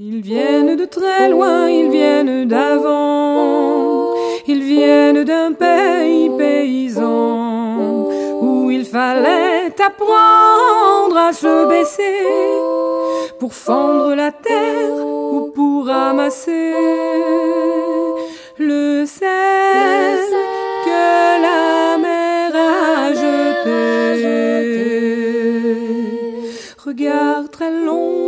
Ils viennent de très loin, ils viennent d'avant, ils viennent d'un pays paysan où il fallait apprendre à se baisser pour fendre la terre ou pour ramasser le sel que la mer a jeté. Regard très long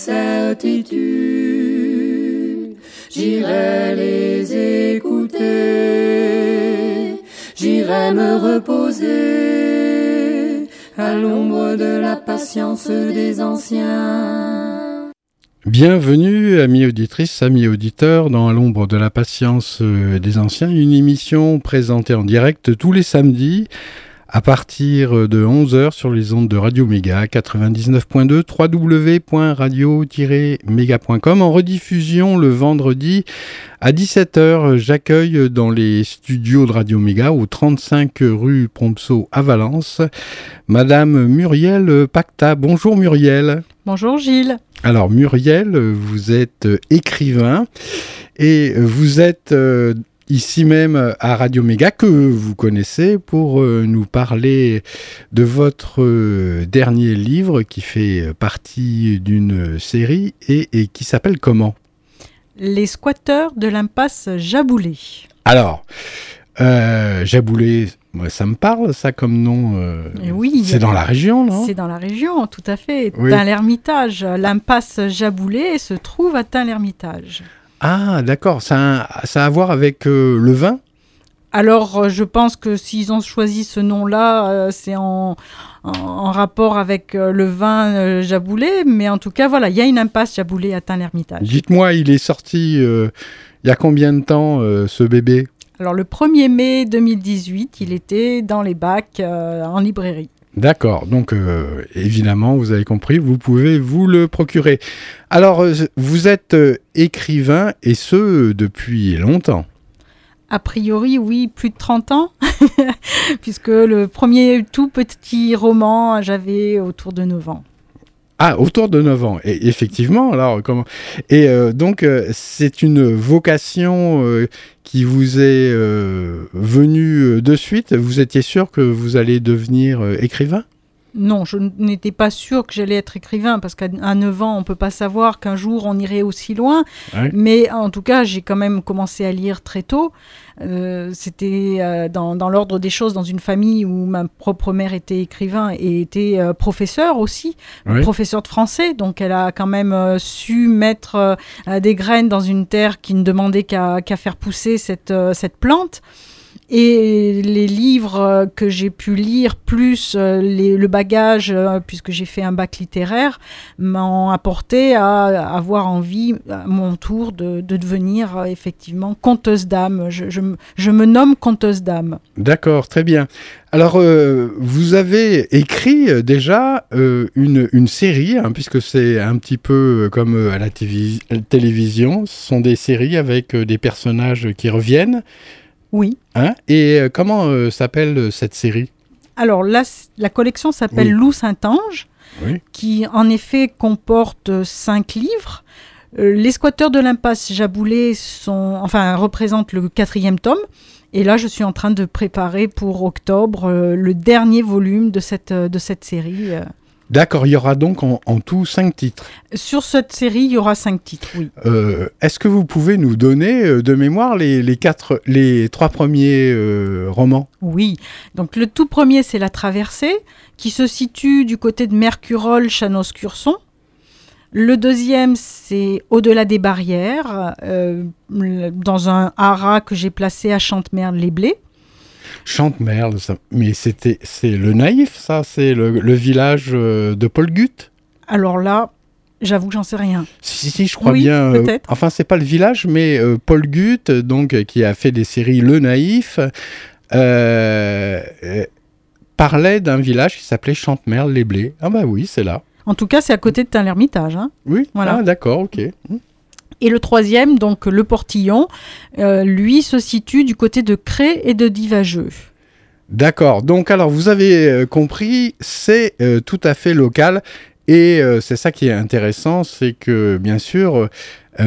Mes certitudes, j'irai les écouter, j'irai me reposer à l'ombre de la patience des anciens. Bienvenue, amis auditrices, amis auditeurs, dans l'ombre de la patience euh, des anciens, une émission présentée en direct tous les samedis à partir de 11h sur les ondes de Radio Méga 99.2 www.radio-méga.com en rediffusion le vendredi à 17h. J'accueille dans les studios de Radio Méga au 35 rue Prompso à Valence Madame Muriel Pacta. Bonjour Muriel. Bonjour Gilles. Alors Muriel, vous êtes écrivain et vous êtes euh, ici même à Radio Méga que vous connaissez pour euh, nous parler de votre euh, dernier livre qui fait partie d'une série et, et qui s'appelle comment? Les squatteurs de l'impasse Jaboulé. Alors, euh, Jaboulé, ça me parle ça comme nom. euh, Et oui, c'est dans la région, non? C'est dans la région, tout à fait. Oui. Tain-l'Hermitage. L'impasse Jaboulé se trouve à Tain-l'Hermitage. Ah, d'accord, ça, a- ça a à voir avec euh, le vin? Alors, euh, je pense que s'ils ont choisi ce nom-là, euh, c'est en, en- en rapport avec euh, le vin euh, Jaboulé. Mais en tout cas, voilà, il y a une impasse Jaboulé à Tain-l'Hermitage. Dites-moi, il est sorti il y a combien de temps ce bébé? Alors, le 1er mai 2018, il était dans les bacs en librairie. D'accord, donc euh, évidemment, vous avez compris, vous pouvez vous le procurer. Alors, euh, vous êtes euh, écrivain et ce depuis longtemps. A priori, oui, plus de 30 ans, puisque le premier tout petit roman, j'avais autour de 9 ans. Ah, autour de 9 ans. Et effectivement, alors comment? Et euh, donc, euh, c'est une vocation euh, qui vous est euh, venue euh, de suite. Vous étiez sûr que vous allez devenir euh, écrivain? Non, je n'étais pas sûre que j'allais être écrivain, parce qu'à à 9 ans, on peut pas savoir qu'un jour on irait aussi loin. Ouais. Mais en tout cas, j'ai quand même commencé à lire très tôt. Euh, C'était euh, dans, dans l'ordre des choses dans une famille où ma propre mère était écrivain et était euh, professeur aussi, Oui. professeur de français. Donc elle a quand même euh, su mettre des graines dans une terre qui ne demandait qu'à faire pousser cette, cette plante. Et les livres euh, que j'ai pu lire, plus euh, le bagage, euh, puisque j'ai fait un bac littéraire, m'ont apporté à avoir envie, à mon tour, de, de devenir effectivement conteuse d'âme. Je, me- nomme conteuse d'âme. D'accord, très bien. Alors, vous avez écrit déjà une, une série, hein, puisque c'est un petit peu comme à la télévis- télévision. Ce sont des séries avec des personnages qui reviennent. Oui. Hein? Et euh, comment euh, s'appelle euh, cette série? Alors c- la collection s'appelle Oui. Loup Saint-Ange, Oui. qui en effet comporte cinq livres. Euh, les squatteurs de l'impasse Jaboulé sont, enfin, représentent le quatrième tome. Et là, je suis en train de préparer pour octobre euh, le dernier volume de cette, de cette série. D'accord, il y aura donc en, en tout cinq titres. Sur cette série, il y aura cinq titres, oui. Euh, Est-ce que vous pouvez nous donner euh, de mémoire les, les, quatre, les trois premiers euh, romans? Oui. Donc le tout premier, c'est La Traversée, qui se situe du côté de Mercurol, Chanos-Curson. Le deuxième, c'est Au-delà des barrières, euh, dans un haras que j'ai placé à Chantemerle-les-Blés. Chante-merle, mais c'était c'est le naïf, ça, c'est le, village de Paul Gut. Alors là, J'avoue que j'en sais rien. Si, si, je crois bien. Euh, enfin, c'est pas le village, mais euh, Paul Gut, donc, qui a fait des séries Le Naïf, euh, parlait d'un village qui s'appelait Chantemerle, les Blés. Ah bah oui, c'est là. En tout cas, c'est à côté de Tain-l'Hermitage. Hein. Oui, voilà. Ah, d'accord, ok. Et le troisième, donc le Portillon, lui se situe du côté de Cré et de Divageux. D'accord. Donc alors vous avez compris, c'est tout à fait local et euh, c'est ça qui est intéressant, c'est que bien sûr, euh,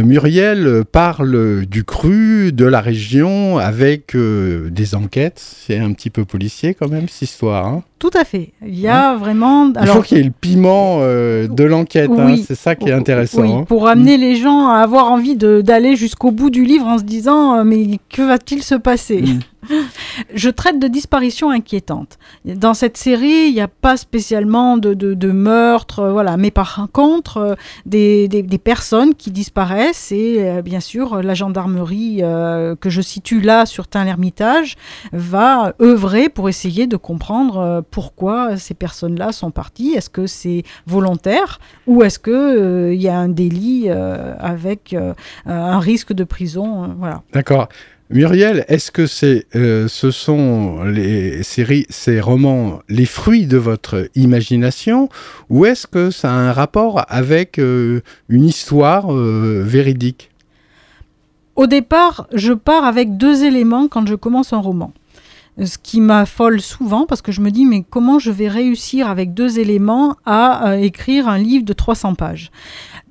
Muriel parle du cru, de la région, avec euh, des enquêtes. C'est un petit peu policier quand même, cette histoire. Hein. Tout à fait. Il y a vraiment. Il faut qu'il y ait le piment de l'enquête. Hein. C'est ça qui est intéressant. Hein. Pour amener les gens à avoir envie d'aller jusqu'au bout du livre en se disant mais que va-t-il se passer? Mm. Je traite de disparitions inquiétantes. Dans cette série, il n'y a pas spécialement de, de, meurtre, euh, voilà. Mais par contre, euh, des, des, personnes qui disparaissent et euh, bien sûr, la gendarmerie que je situe là sur Tain-l'Hermitage va œuvrer pour essayer de comprendre pourquoi ces personnes-là sont parties. Est-ce que c'est volontaire ou est-ce qu'il il y a un délit avec un risque de prison, voilà. D'accord. Muriel, est-ce que c'est, euh, ce sont les séries, ces romans, les fruits de votre imagination, ou est-ce que ça a un rapport avec euh, une histoire euh, véridique? Au départ, je pars avec deux éléments quand je commence un roman. Ce qui m'affole souvent parce que je me dis mais comment je vais réussir avec deux éléments à écrire un livre de 300 pages?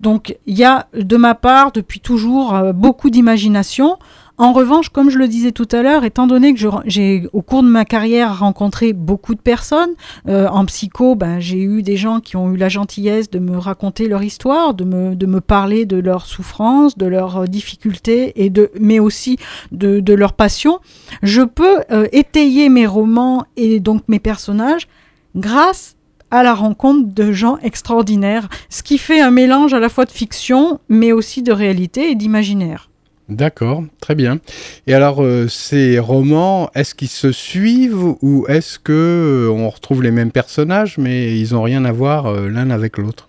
Donc il y a de ma part depuis toujours beaucoup d'imagination. En revanche, comme je le disais tout à l'heure, étant donné que j'ai au cours de ma carrière rencontré beaucoup de personnes, euh, en psycho, ben, j'ai eu des gens qui ont eu la gentillesse de me raconter leur histoire, de me, de me parler de leurs souffrances, de leurs difficultés, et de, mais aussi de, de leur passion. Je peux euh, étayer mes romans et donc mes personnages grâce à la rencontre de gens extraordinaires, ce qui fait un mélange à la fois de fiction, mais aussi de réalité et d'imaginaire. D'accord, très bien. Et alors, euh, ces romans, est-ce qu'ils se suivent ou est-ce que euh, on retrouve les mêmes personnages, mais ils n'ont rien à voir euh, l'un avec l'autre?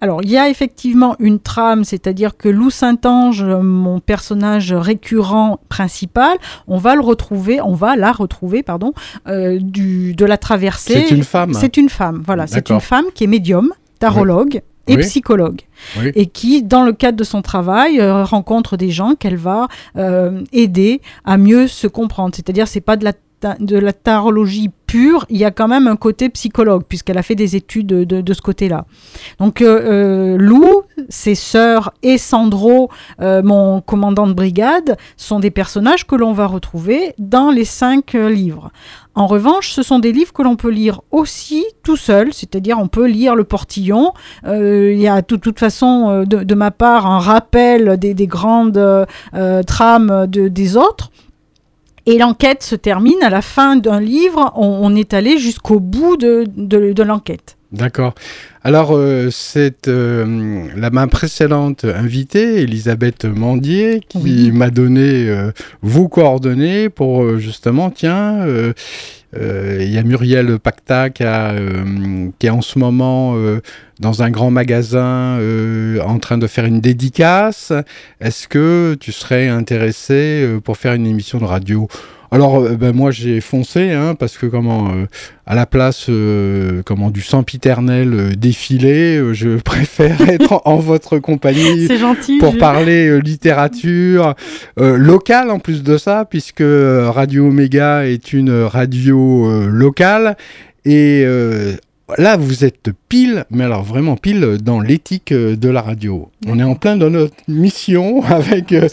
Alors, il y a effectivement une trame, c'est-à-dire que Lou Saint-Ange, mon personnage récurrent principal, on va le retrouver, on va la retrouver, pardon, du, de la traversée. C'est une femme. C'est une femme, voilà. C'est une femme qui est médium, tarologue et psychologue. Et qui, dans le cadre de son travail, euh, rencontre des gens qu'elle va euh, aider à mieux se comprendre. C'est-à-dire, c'est pas de la de la tarologie pure, il y a quand même un côté psychologue, puisqu'elle a fait des études de, ce côté-là. Donc euh, Lou, ses sœurs et Sandro, mon commandant de brigade, sont des personnages que l'on va retrouver dans les cinq livres. En revanche, ce sont des livres que l'on peut lire aussi tout seul, c'est-à-dire on peut lire Le Portillon. Euh, il y a de toute façon, euh, de, ma part, un rappel des, grandes euh, trames des autres. Et l'enquête se termine à la fin d'un livre, on, est allé jusqu'au bout de l'enquête. D'accord. Alors, euh, c'est euh, la, ma précédente invitée, Elisabeth Mandier, qui m'a donné euh, vos coordonnées pour justement, tiens, il y a Muriel Pacta qui, qui est en ce moment dans un grand magasin en train de faire une dédicace. Est-ce que tu serais intéressé pour faire une émission de radio? Alors, euh, ben, moi, j'ai foncé, hein, parce que comment, euh, à la place euh, comment, du sempiternel défilé, je préfère être en, votre compagnie pour parler littérature locale en plus de ça, puisque Radio Omega est une radio locale. Et là, vous êtes pile, mais alors vraiment pile dans l'éthique euh, de la radio. On est en plein dans notre mission avec, euh,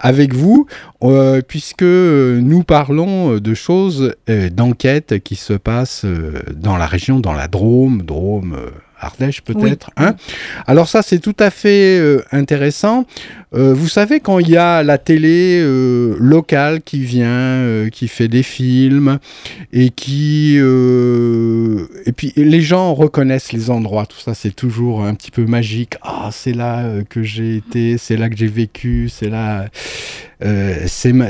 avec vous, euh, puisque nous parlons de choses, d'enquêtes qui se passent dans la région, dans la Drôme, Drôme. Ardèche peut-être. Hein alors ça, c'est tout à fait intéressant. Euh, vous savez, quand il y a la télé euh, locale qui vient, euh, qui fait des films, et qui. et puis les gens reconnaissent les endroits, tout ça, c'est toujours un petit peu magique. Ah, c'est là que j'ai été, c'est là que j'ai vécu, c'est là. c'est ma,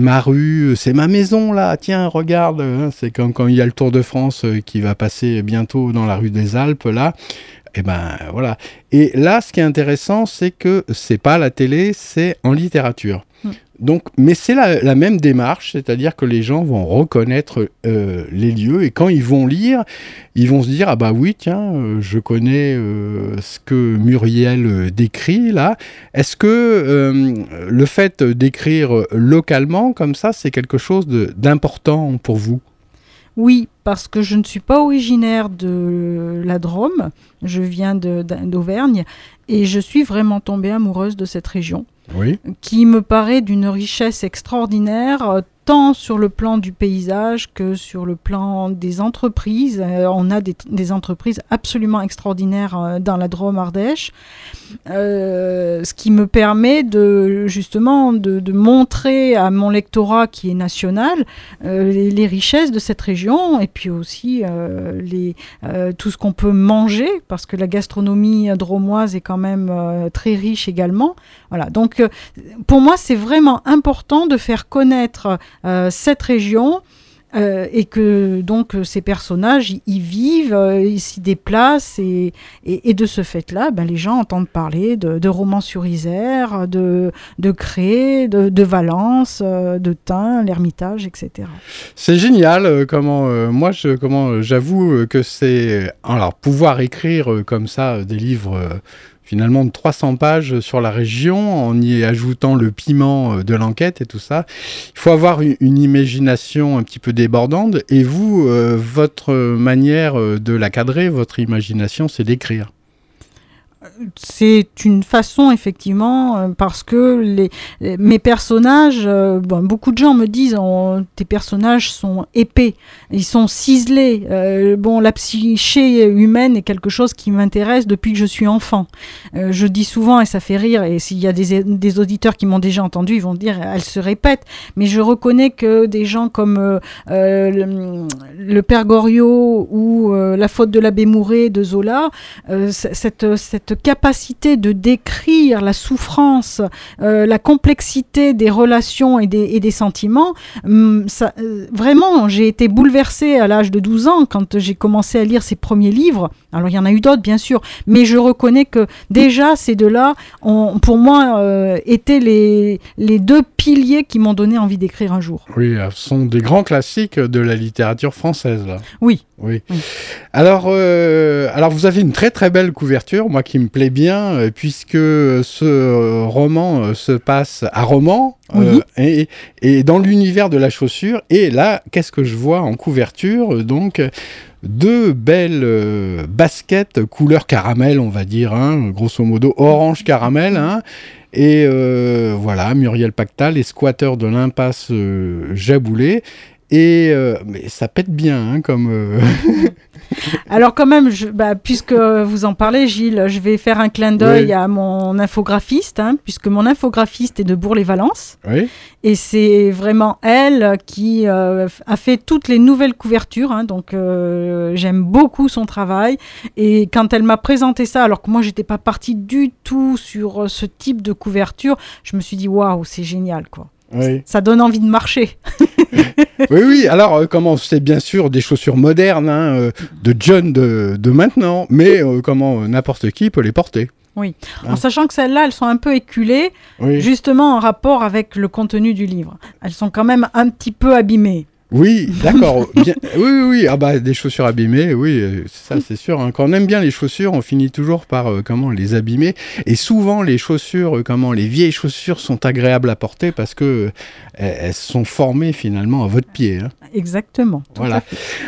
ma, rue, c'est ma maison là, tiens, regarde, hein, c'est comme quand il y a le Tour de France qui va passer bientôt dans la rue des Alpes là, et eh ben voilà. Et là, ce qui est intéressant, c'est que c'est pas la télé, c'est en littérature. Hmm. Donc, mais c'est la, même démarche, c'est-à-dire que les gens vont reconnaître euh, les lieux et quand ils vont lire, ils vont se dire ah bah oui tiens, euh, je connais euh, ce que Muriel décrit là. Est-ce que le fait d'écrire localement comme ça, c'est quelque chose d'important pour vous? Oui, parce que je ne suis pas originaire de la Drôme, je viens d'Auvergne et je suis vraiment tombée amoureuse de cette région, qui me paraît d'une richesse extraordinaire, sur le plan du paysage que sur le plan des entreprises. Euh, on a des, entreprises absolument extraordinaires euh, dans la Drôme Ardèche, euh, ce qui me permet de justement de, montrer à mon lectorat qui est national les, richesses de cette région et puis aussi les, tout ce qu'on peut manger parce que la gastronomie dromoise est quand même très riche également. Voilà, donc pour moi c'est vraiment important de faire connaître cette région. Euh, et que donc ces personnages y vivent, euh, ils s'y déplacent et, et, de ce fait-là, ben, les gens entendent parler de, romans sur Isère, de, de Cré, de, Valence, de Tain, l'Ermitage, etc. C'est génial. comment moi, je, comment j'avoue que c'est alors pouvoir écrire comme ça des livres finalement de 300 pages sur la région, en y ajoutant le piment euh, de l'enquête et tout ça. Il faut avoir une, imagination un petit peu débordante, et vous, euh, votre manière euh, de la cadrer, votre imagination, c'est d'écrire. C'est une façon effectivement parce que les, mes personnages, euh, beaucoup de gens me disent oh, tes personnages sont épais, ils sont ciselés. Euh, bon, la psyché humaine est quelque chose qui m'intéresse depuis que je suis enfant. je dis souvent et ça fait rire et s'il y a des, auditeurs qui m'ont déjà entendu, ils vont dire elle se répète. Mais je reconnais que des gens comme le, le, Père Goriot ou La faute de l'abbé Mouret de Zola, cette, capacité de décrire la souffrance, euh, la complexité des relations et des, sentiments, hum, euh, vraiment, j'ai été bouleversée à l'âge de 12 ans quand j'ai commencé à lire ses premiers livres. Alors il y en a eu d'autres, bien sûr, mais je reconnais que déjà ces deux-là, pour moi, euh, étaient les, les deux piliers qui m'ont donné envie d'écrire un jour. Oui, ce sont des grands classiques de la littérature française. Là. Oui. Oui. Alors, alors, vous avez une très très belle couverture, moi qui me plaît bien, euh, puisque ce euh, roman euh, se passe à Roman, et, et, dans l'univers de la chaussure. Et là, qu'est-ce que je vois en couverture Donc, deux belles baskets couleur caramel, on va dire, hein, grosso modo orange caramel. Hein, et voilà, Muriel Pactal, les squatteurs de l'impasse Jaboulé. Et mais ça pète bien, hein, comme. Alors quand même, bah, puisque vous en parlez, Gilles, je vais faire un clin d'œil à mon infographiste, hein, puisque mon infographiste est de Bourg-les-Valence. Et c'est vraiment elle qui euh, a fait toutes les nouvelles couvertures. Hein, donc euh, j'aime beaucoup son travail. Et quand elle m'a présenté ça, alors que moi j'étais pas partie du tout sur ce type de couverture, je me suis dit waouh, c'est génial quoi. Ça donne envie de marcher. oui, oui. Alors, euh, comment c'est bien sûr des chaussures modernes hein, euh, de John de, maintenant, mais euh, comment n'importe qui peut les porter. Oui, en hein. sachant que celles-là, elles sont un peu éculées, justement en rapport avec le contenu du livre. Elles sont quand même un petit peu abîmées. Oui, d'accord. oui, oui, oui. Ah bah des chaussures abîmées, oui, euh, ça c'est sûr. Hein. Quand on aime bien les chaussures, on finit toujours par euh, comment les abîmer. Et souvent les chaussures, euh, comment les vieilles chaussures sont agréables à porter parce que elles sont formées finalement à votre pied. Hein. Exactement. Voilà.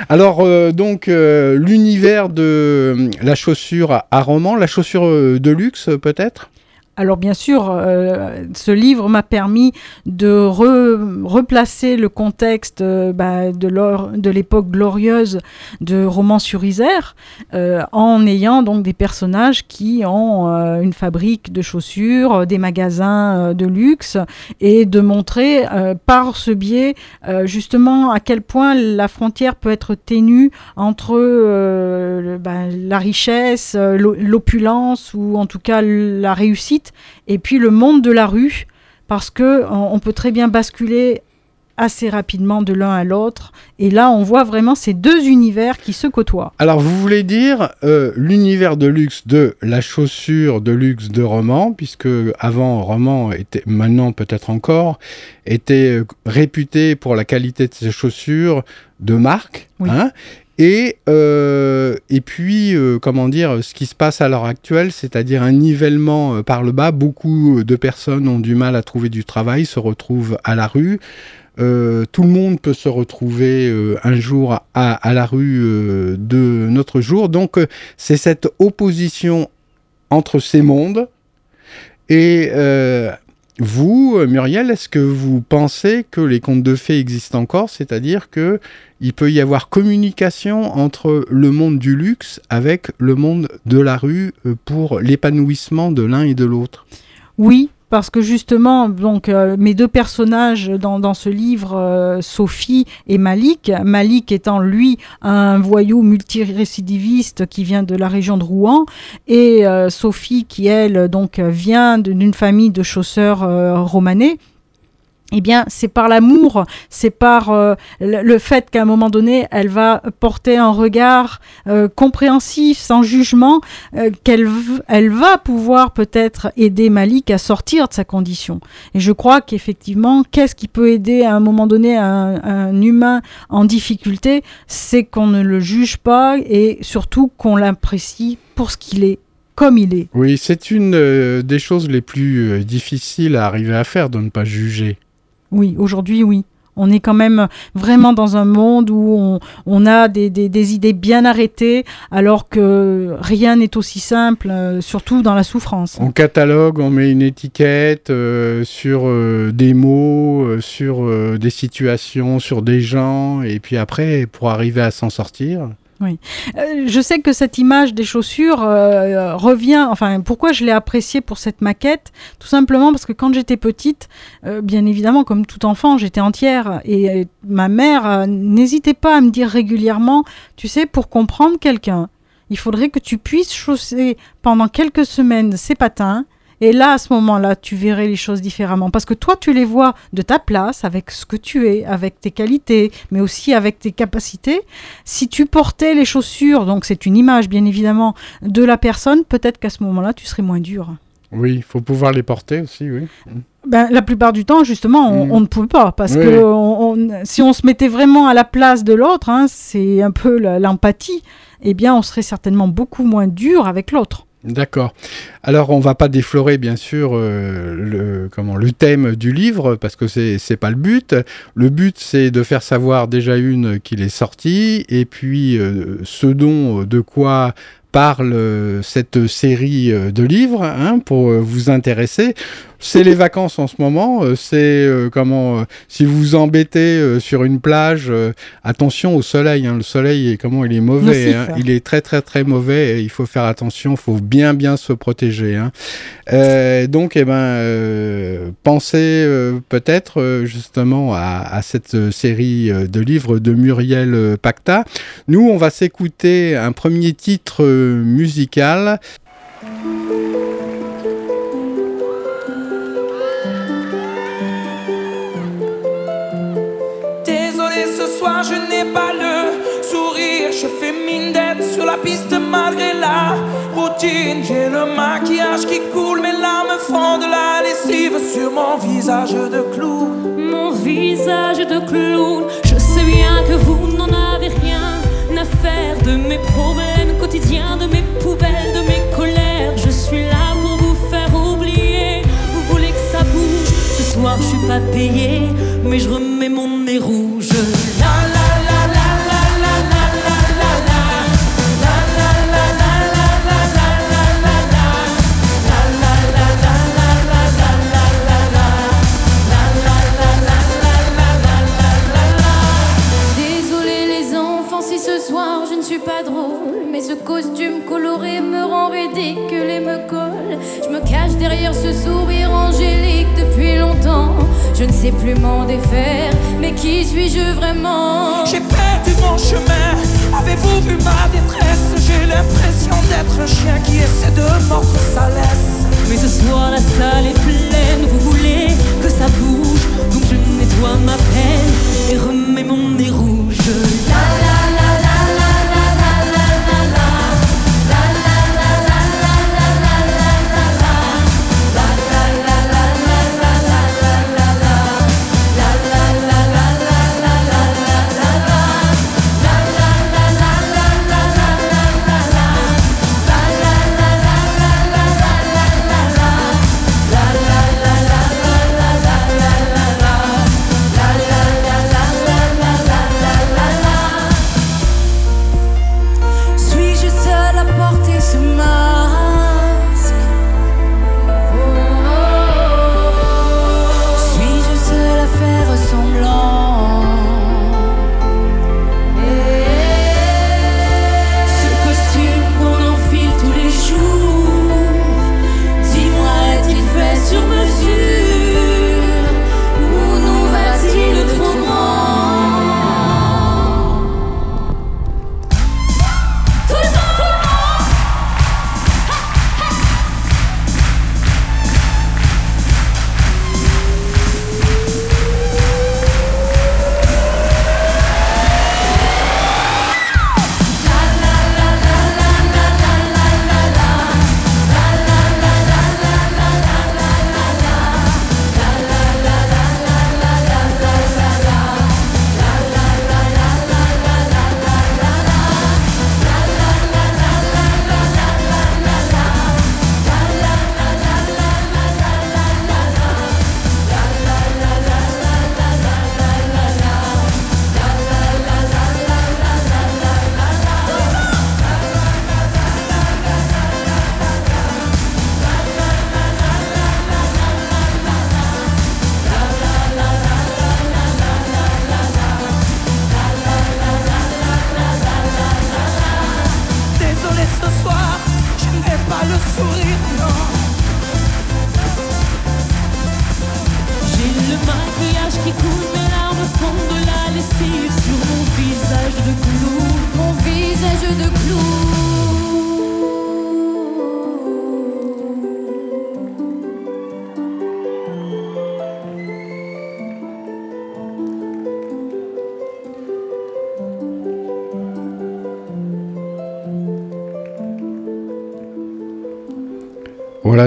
Alors donc l'univers de la chaussure à, roman, la chaussure de luxe peut-être? Alors bien sûr, euh, ce livre m'a permis de replacer le contexte euh, bah, de l'époque glorieuse de Roman sur Isère, euh, en ayant donc des personnages qui ont une fabrique de chaussures, des magasins de luxe, et de montrer par ce biais justement à quel point la frontière peut être ténue entre bah, la richesse, l'opulence ou en tout cas la réussite et puis le monde de la rue, parce que on, peut très bien basculer assez rapidement de l'un à l'autre. Et là, on voit vraiment ces deux univers qui se côtoient. Alors, vous voulez dire euh, l'univers de luxe de la chaussure de luxe de Roman, puisque avant, Roman était, maintenant peut-être encore, était réputé pour la qualité de ses chaussures de marque. Hein, et, euh, et puis, euh, comment dire, ce qui se passe à l'heure actuelle, c'est-à-dire un nivellement euh, par le bas. Beaucoup de personnes ont du mal à trouver du travail, se retrouvent à la rue. tout le monde peut se retrouver un jour à, à la rue de notre jour. Donc, c'est cette opposition entre ces mondes. Et vous, Muriel, est-ce que vous pensez que les contes de fées existent encore C'est-à-dire que il peut y avoir communication entre le monde du luxe avec le monde de la rue euh, pour l'épanouissement de l'un et de l'autre? Oui, parce que justement, donc euh, mes deux personnages dans, ce livre, euh, Sophie et Malik, Malik étant lui un voyou multirécidiviste qui vient de la région de Rouen, et Sophie qui elle donc vient d'une famille de chausseurs romanais eh bien, c'est par l'amour, c'est par euh, le fait qu'à un moment donné, elle va porter un regard euh, compréhensif, sans jugement, euh, qu'elle elle va pouvoir peut-être aider Malik à sortir de sa condition. Et je crois qu'effectivement, qu'est-ce qui peut aider à un moment donné un, un humain en difficulté C'est qu'on ne le juge pas et surtout qu'on l'apprécie pour ce qu'il est comme il est. Oui, c'est une des choses les plus difficiles à arriver à faire, de ne pas juger. Oui, aujourd'hui, oui. On est quand même vraiment dans un monde où on, a des, idées bien arrêtées, alors que rien n'est aussi simple, euh, surtout dans la souffrance. On catalogue, on met une étiquette euh, sur euh, des mots, sur des situations, sur des gens, et puis après, pour arriver à s'en sortir, oui. Euh, je sais que cette image des chaussures euh, revient. Enfin, pourquoi je l'ai appréciée pour cette maquette? Tout simplement parce que quand j'étais petite, euh, bien évidemment, comme tout enfant, j'étais entière. Et ma mère n'hésitait pas à me dire régulièrement Tu sais, pour comprendre quelqu'un, il faudrait que tu puisses chausser pendant quelques semaines ses patins et là, à ce moment-là, tu verrais les choses différemment. Parce que toi, tu les vois de ta place, avec ce que tu es, avec tes qualités, mais aussi avec tes capacités. Si tu portais les chaussures, donc c'est une image, bien évidemment, de la personne, peut-être qu'à ce moment-là, tu serais moins dur. Oui, il faut pouvoir les porter aussi, oui. Ben, la plupart du temps, justement, on, mm. ne peut pas. Parce que si on se mettait vraiment à la place de l'autre, hein, c'est un peu l'empathie, eh bien, on serait certainement beaucoup moins dur avec l'autre. D'accord. Alors, on va pas déflorer, bien sûr, euh, le, comment, le thème du livre, parce que c'est n'est pas le but. Le but, c'est de faire savoir déjà une qu'il est sorti, et puis euh, ce dont, de quoi parle euh, cette série de livres, hein, pour vous intéresser. C'est les vacances en ce moment. Euh, c'est euh, comment euh, si vous vous embêtez sur une plage, attention au soleil. Hein. Le soleil, est, comment il est mauvais. Hein. Il est très très très mauvais. il faut faire attention. Il faut bien bien se protéger. Hein. donc, eh ben, pensez peut-être justement à, à, cette série de livres de Muriel Pacta. Nous, on va s'écouter un premier titre musical. Routine. J'ai le maquillage qui coule, mes larmes font de la lessive sur mon visage de clown. Mon visage de clown. Je sais bien que vous n'en avez rien à faire de mes problèmes quotidiens, de mes poubelles, de mes colères. Je suis là pour vous faire oublier. Vous voulez que ça bouge. Ce soir, je suis pas payée, mais je remets mon nez rouge. Sais plus m'en défaire, mais qui suis-je vraiment? J'ai perdu mon chemin. Avez-vous vu ma détresse? J'ai l'impression d'être un chien qui essaie de mordre sa laisse. Mais ce soir la salle est pleine, vous voulez que ça bouge, donc je nettoie ma peine et remets mon nez rouge.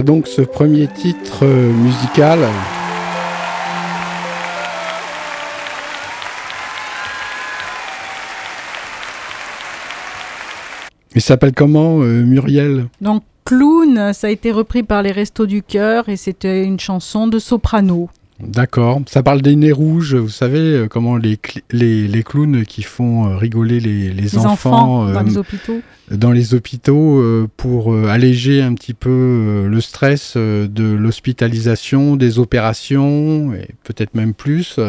Donc ce premier titre euh, musical. Il s'appelle comment, euh, Muriel? Donc Clown, ça a été repris par les Restos du Cœur et c'était une chanson de soprano. D'accord. Ça parle des nez rouges. Vous savez euh, comment les, cl- les, les clowns qui font euh, rigoler les, les Les enfants, enfants, dans euh, les hôpitaux. dans les hôpitaux euh, pour alléger un petit peu le stress de l'hospitalisation, des opérations et peut-être même plus.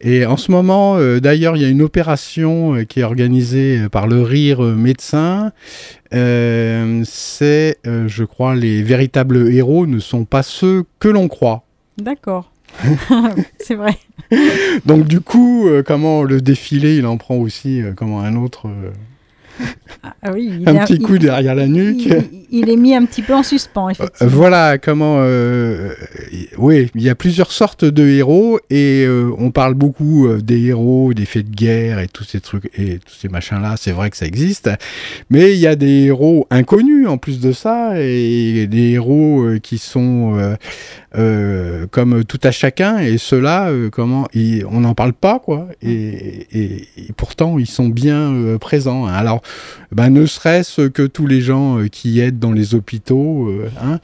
Et en ce moment, euh, d'ailleurs, il y a une opération euh, qui est organisée par le Rire médecin. Euh, C'est, je crois, les véritables héros ne sont pas ceux que l'on croit. D'accord. c'est vrai. Donc du coup, euh, comment le défilé, il en prend aussi euh, comment un autre, euh, Ah oui, il un petit il- coup derrière la nuque. Il, il est mis un petit peu en suspens, Euh, effectivement. Voilà comment. euh, oui, il y a plusieurs sortes de héros et euh, on parle beaucoup euh, des héros, des faits de guerre et tous ces trucs et tous ces machins-là. C'est vrai que ça existe, mais il y a des héros inconnus en plus de ça et des héros euh, qui sont euh, euh, comme tout à chacun et ceux-là, euh, comment on n'en parle pas quoi. Et, et- pourtant ils sont bien euh, présents. Alors, ben, ne serait-ce que tous les gens euh, qui aident dans les hôpitaux, euh, hein,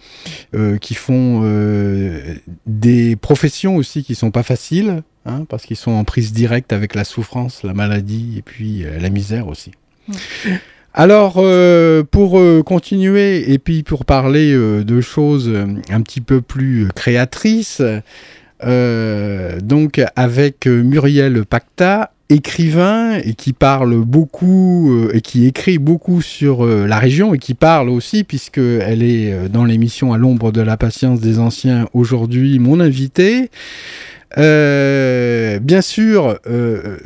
euh, qui font euh, des professions aussi qui sont pas faciles, hein, parce qu'ils sont en prise directe avec la souffrance, la maladie et puis la misère aussi. Alors, euh, pour euh, continuer et puis pour parler euh, de choses un petit peu plus créatrices, donc avec Muriel Pacta écrivain et qui parle beaucoup euh, et qui écrit beaucoup sur euh, la région et qui parle aussi puisque elle est euh, dans l'émission à l'ombre de la patience des anciens aujourd'hui mon invité. Bien sûr,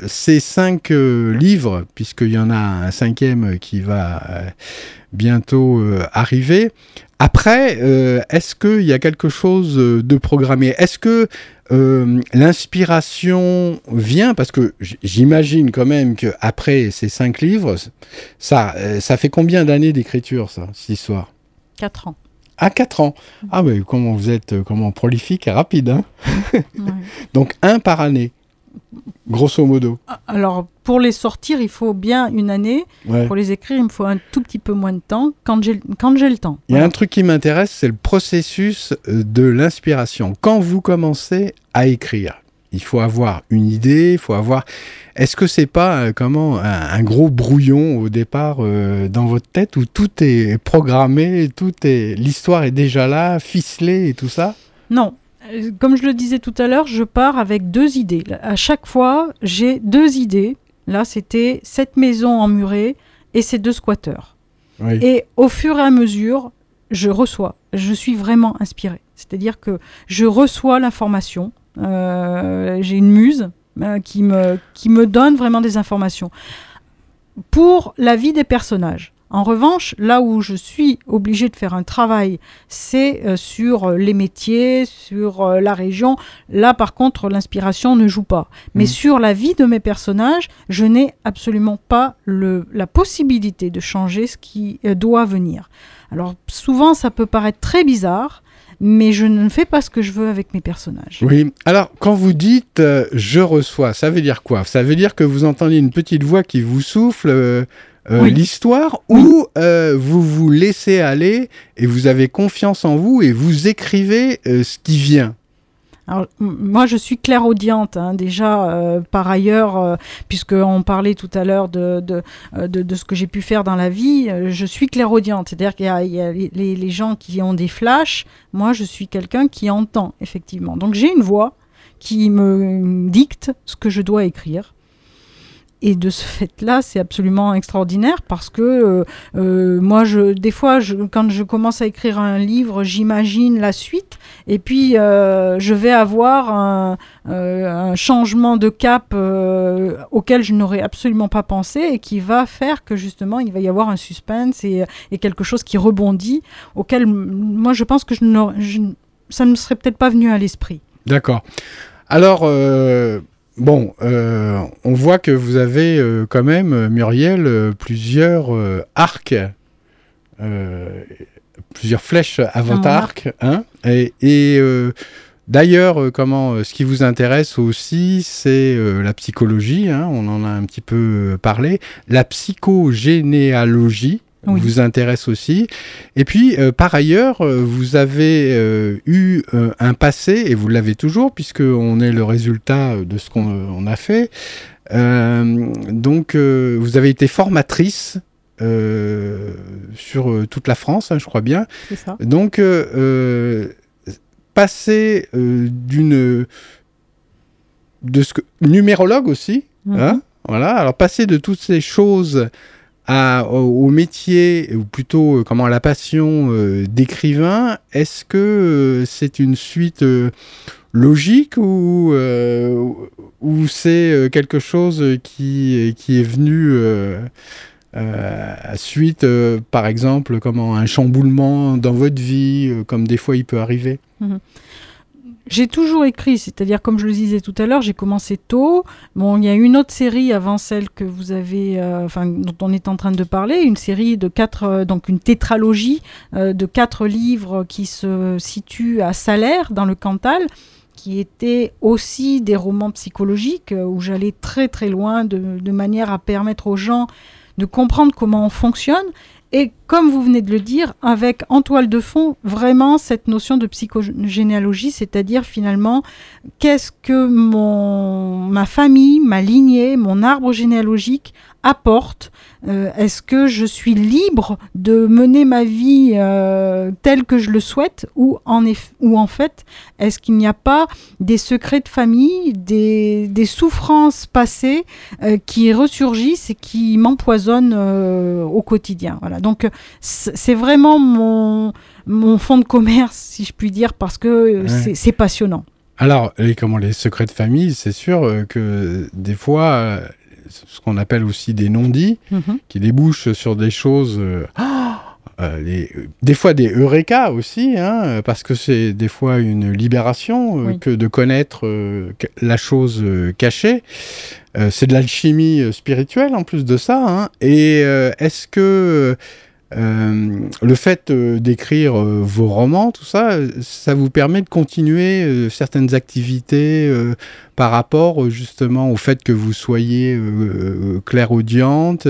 ces cinq livres, puisqu'il y en a un cinquième qui va bientôt arriver. Après, euh, est-ce qu'il y a quelque chose euh, de programmé? Est-ce que euh, l'inspiration vient? Parce que j'imagine quand même qu'après ces cinq livres, ça, ça fait combien d'années d'écriture, ça, cette histoire? 4 ans. À 4 ans. Ah oui, comment vous êtes comment prolifique et rapide, hein? Ouais. Donc un par année, grosso modo. Alors, pour les sortir, il faut bien une année. Ouais. Pour les écrire, il me faut un tout petit peu moins de temps quand j'ai le temps. Il y a Voilà. un truc qui m'intéresse, c'est le processus euh, de l'inspiration. Quand vous commencez à écrire, il faut avoir une idée, il faut avoir. Est-ce que c'est pas euh, comment un, un gros brouillon au départ euh, dans votre tête où tout est programmé, tout est l'histoire est déjà là, ficelée et tout ça? Non. Euh, Comme je le disais tout à l'heure, je pars avec deux idées. À chaque fois, j'ai deux idées. Là, c'était cette maison emmurée et ces deux squatteurs. Oui. Et au fur et à mesure, je reçois. Je suis vraiment inspirée. C'est-à-dire que je reçois l'information. Euh, j'ai une muse euh, qui, me, qui me donne vraiment des informations. Pour la vie des personnages. En revanche, là où je suis obligée de faire un travail, c'est euh, sur euh, les métiers, sur euh, la région. Là, par contre, l'inspiration ne joue pas. Mais Mhm. sur la vie de mes personnages, je n'ai absolument pas le, la possibilité de changer ce qui euh, doit venir. Alors, souvent, ça peut paraître très bizarre, mais je ne fais pas ce que je veux avec mes personnages. Oui. Alors, quand vous dites euh, je reçois, ça veut dire quoi? Ça veut dire que vous entendez une petite voix qui vous souffle euh, euh, Oui. l'histoire ou euh, vous vous laissez aller et vous avez confiance en vous et vous écrivez euh, ce qui vient Alors, moi, je suis clairaudiente, hein, déjà, euh, par ailleurs, euh, puisqu'on parlait tout à l'heure de, de, de, de ce que j'ai pu faire dans la vie, euh, je suis clairaudiente. C'est-à-dire qu'il y a, il y a les, les- les gens qui ont des flashs, moi, je suis quelqu'un qui entend, effectivement. Donc, j'ai une voix qui me dicte ce que je dois écrire. Et de ce fait-là, c'est absolument extraordinaire parce que euh, euh, moi, des fois, quand je commence à écrire un livre, j'imagine la suite et puis euh, je vais avoir un, changement de cap auquel je n'aurais absolument pas pensé et qui va faire que justement il va y avoir un suspense et, quelque chose qui rebondit auquel moi je pense que ça ne serait peut-être pas venu à l'esprit. D'accord. Alors, bon, euh, on voit que vous avez euh, quand même, euh, Muriel, euh, plusieurs arcs, plusieurs flèches à votre arc. Hein et et, d'ailleurs, comment, ce qui vous intéresse aussi, c'est la psychologie. hein, on en a un petit peu parlé. La psychogénéalogie Oui. vous intéresse aussi. Et puis, euh, par ailleurs, euh, vous avez euh, eu euh, un passé, et vous l'avez toujours, puisqu'on est le résultat de ce qu'on on a fait. Donc, vous avez été formatrice sur toute la France, hein, je crois bien. Ça. Donc, passer d'une... de ce que... numérologue aussi, Mhm. Hein voilà, alors passer de toutes ces choses au, métier, ou plutôt euh, comment la passion euh, d'écrivain, est-ce que euh, c'est une suite logique ou, ou c'est quelque chose qui, est venu suite, par exemple, comment un chamboulement dans votre vie, comme des fois il peut arriver? J'ai toujours écrit, c'est-à-dire comme je le disais tout à l'heure, j'ai commencé tôt. Bon, il y a une autre série avant celle que vous avez, euh, enfin dont on est en train de parler, une série de quatre, euh, donc une tétralogie euh, de quatre livres qui se situent à Salaire dans le Cantal, qui étaient aussi des romans psychologiques où j'allais très très loin de manière à permettre aux gens de comprendre comment on fonctionne. Et comme vous venez de le dire, avec en toile de fond vraiment cette notion de psychogénéalogie, c'est-à-dire finalement qu'est-ce que mon, ma famille, ma lignée, mon arbre généalogique apporte euh, Est-ce que je suis libre de mener ma vie euh, telle que je le souhaite ou en, ou en fait, est-ce qu'il n'y a pas des secrets de famille, des, des souffrances passées euh, qui ressurgissent et qui m'empoisonnent au quotidien? Voilà. Donc, c'est vraiment mon, mon fond de commerce, si je puis dire, parce que c'est passionnant. Alors, comment les secrets de famille, c'est sûr que des fois, ce qu'on appelle aussi des non-dits, mhm. qui débouchent sur des choses. Euh, euh, des fois des eureka aussi, hein, parce que c'est des fois une libération euh, que de connaître la chose cachée. c'est de l'alchimie spirituelle en plus de ça. Hein. Et est-ce que euh, le fait euh, d'écrire euh, vos romans, tout ça, ça vous permet de continuer certaines activités par rapport justement au fait que vous soyez clairaudiente,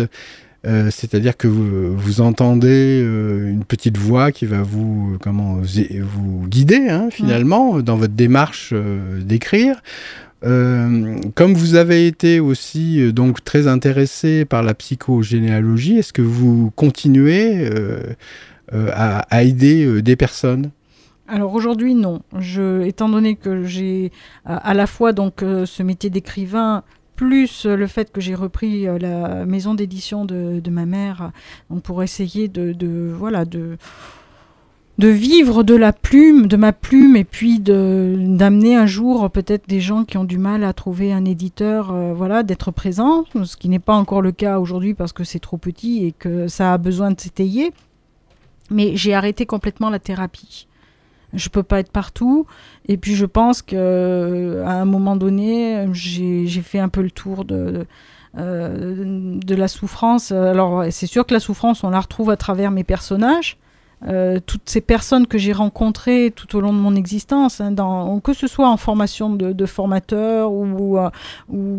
c'est-à-dire que vous, entendez une petite voix qui va vous, comment, vous guider hein, finalement dans votre démarche d'écrire. Euh, comme vous avez été aussi euh, donc très intéressé par la psychogénéalogie, est-ce que vous continuez euh, à, aider des personnes? Alors aujourd'hui non. Étant donné que j'ai à la fois donc ce métier d'écrivain plus le fait que j'ai repris la maison d'édition de, ma mère, pour essayer de voilà de de vivre de la plume, de ma plume, et puis d'amener un jour peut-être des gens qui ont du mal à trouver un éditeur, euh, voilà, d'être présent, ce qui n'est pas encore le cas aujourd'hui parce que c'est trop petit et que ça a besoin de s'étayer. Mais j'ai arrêté complètement la thérapie. Je peux pas être partout, et puis je pense que à un moment donné, j'ai fait un peu le tour de, euh, de la souffrance. Alors c'est sûr que la souffrance, on la retrouve à travers mes personnages euh, toutes ces personnes que j'ai rencontrées tout au long de mon existence, hein, que ce soit en formation de, formateur ou, euh,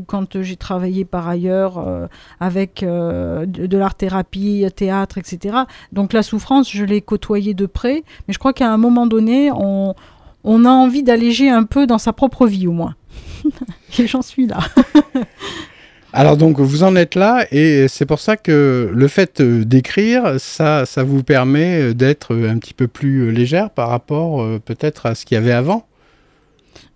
quand j'ai travaillé par ailleurs euh, avec de, l'art-thérapie, théâtre, etc. Donc la souffrance, je l'ai côtoyée de près, mais je crois qu'à un moment donné, on, on a envie d'alléger un peu dans sa propre vie au moins. Et j'en suis là. Alors donc vous en êtes là et c'est pour ça que le fait euh, d'écrire, ça, ça vous permet d'être un petit peu plus légère par rapport euh, peut-être à ce qu'il y avait avant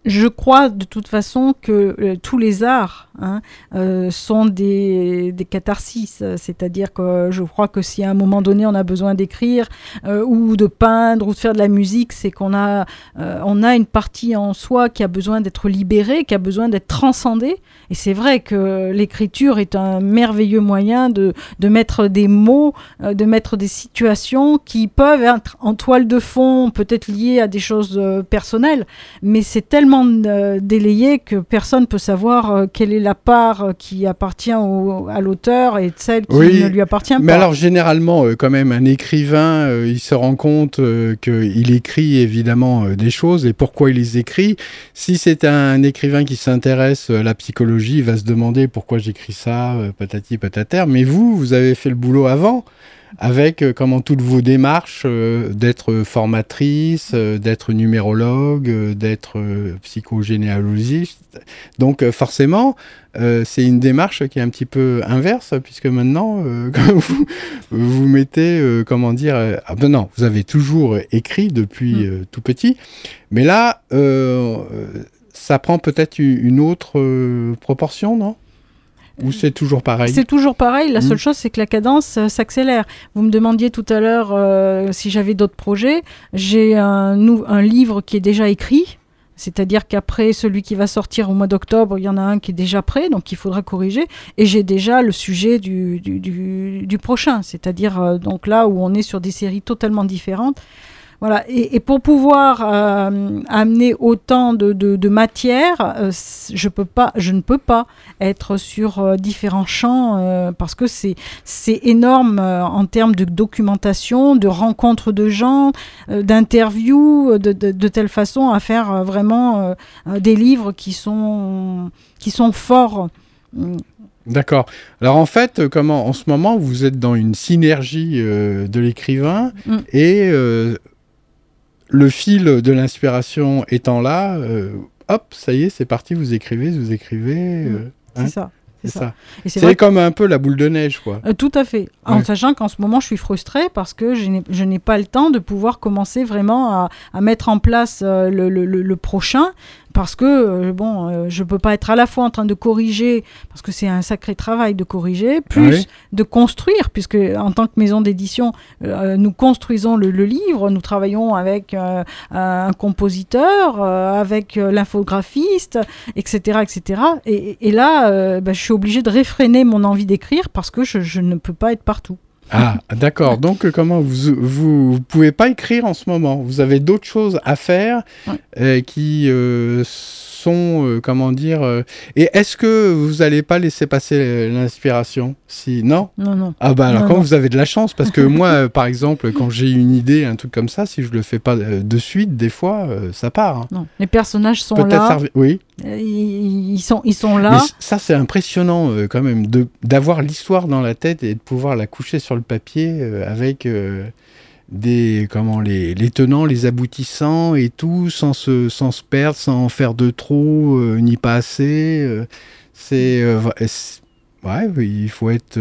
je crois de toute façon que euh, tous les arts hein, euh, sont des, des catharsis. C'est-à-dire que je crois que si à un moment donné on a besoin d'écrire euh, ou de peindre ou de faire de la musique, c'est qu'on a, on a une partie en soi qui a besoin d'être libérée, qui a besoin d'être transcendée. Et c'est vrai que l'écriture est un merveilleux moyen de, de mettre des mots, de mettre des situations qui peuvent être en toile de fond, peut-être liées à des choses personnelles, mais c'est tellement euh, délayé que personne ne peut savoir euh, quelle est la part euh, qui appartient à l'auteur et celle qui ne lui appartient pas. Mais alors généralement, quand même, un écrivain, il se rend compte qu'il écrit évidemment des choses et pourquoi il les écrit? Si c'est un écrivain qui s'intéresse à la psychologie, il va se demander pourquoi j'écris ça, patati patata. Mais vous, vous avez fait le boulot avant avec euh, comment toutes vos démarches euh, d'être formatrice, euh, d'être numérologue, d'être psychogénéalogiste. Donc forcément, c'est une démarche qui est un petit peu inverse puisque maintenant vous vous mettez comment dire ah ben non, vous avez toujours écrit depuis mm. tout petit, mais là ça prend peut-être une autre proportion, non? Ou c'est toujours pareil C'est toujours pareil. La seule hmm. chose, c'est que la cadence euh, s'accélère. Vous me demandiez tout à l'heure euh, si j'avais d'autres projets. J'ai un, un livre qui est déjà écrit. C'est-à-dire qu'après celui qui va sortir au mois d'octobre, il y en a un qui est déjà prêt, donc il faudra corriger. Et j'ai déjà le sujet du, du, du, prochain, c'est-à-dire euh, donc là où on est sur des séries totalement différentes. Voilà. Et, pour pouvoir euh, amener autant de, de, matière, euh, je, peux pas, je ne peux pas être sur euh, différents champs parce que c'est, énorme en termes de documentation, de rencontres de gens, d'interviews, de, de, telle façon à faire vraiment des livres qui sont, qui sont forts. D'accord. Alors en fait, comment en ce moment vous êtes dans une synergie de l'écrivain mm. et le fil de l'inspiration étant là, euh, hop, ça y est, c'est parti, vous écrivez, vous écrivez. Mm. Euh, c'est hein. ça. c'est C'est ça. ça. C'est C'est vrai comme un peu la boule de neige, quoi. Euh, tout à fait. En Ouais. sachant qu'en ce moment, je suis frustrée parce que je n'ai- pas le temps de pouvoir commencer vraiment à, à mettre en place euh, le, le- le- le prochain. Parce que, euh, bon, euh, je peux pas être à la fois en train de corriger, parce que c'est un sacré travail de corriger, plus Oui. de construire, puisque en tant que maison d'édition, euh, nous construisons le, le livre, nous travaillons avec euh, un compositeur, euh, avec euh, l'infographiste, etc., etc. Et, et là, euh, bah, je suis obligée de réfréner mon envie d'écrire parce que je, je ne peux pas être partout. Ah, d'accord. Donc, euh, comment vous, vous, vous pouvez pas écrire en ce moment Vous avez d'autres choses à faire Ouais. euh, qui euh, sont, euh, comment dire euh, Et est-ce que vous n'allez pas laisser passer euh, l'inspiration Si non? Non, non. Ah bah alors Non, quand non. vous avez de la chance, parce que moi, par exemple, quand j'ai une idée, un truc comme ça, si je le fais pas de suite, des fois, ça part. hein. non. Les personnages sont là, servi- Oui. ils, sont, ils sont là. ça, c'est impressionnant euh, quand même, d'avoir l'histoire dans la tête et de pouvoir la coucher sur le papier euh, avec euh, des, comment, les, les tenants, les aboutissants et tout, sans se, sans se perdre, sans en faire de trop, euh, ni pas assez. euh, c'est, euh, ouais, il faut être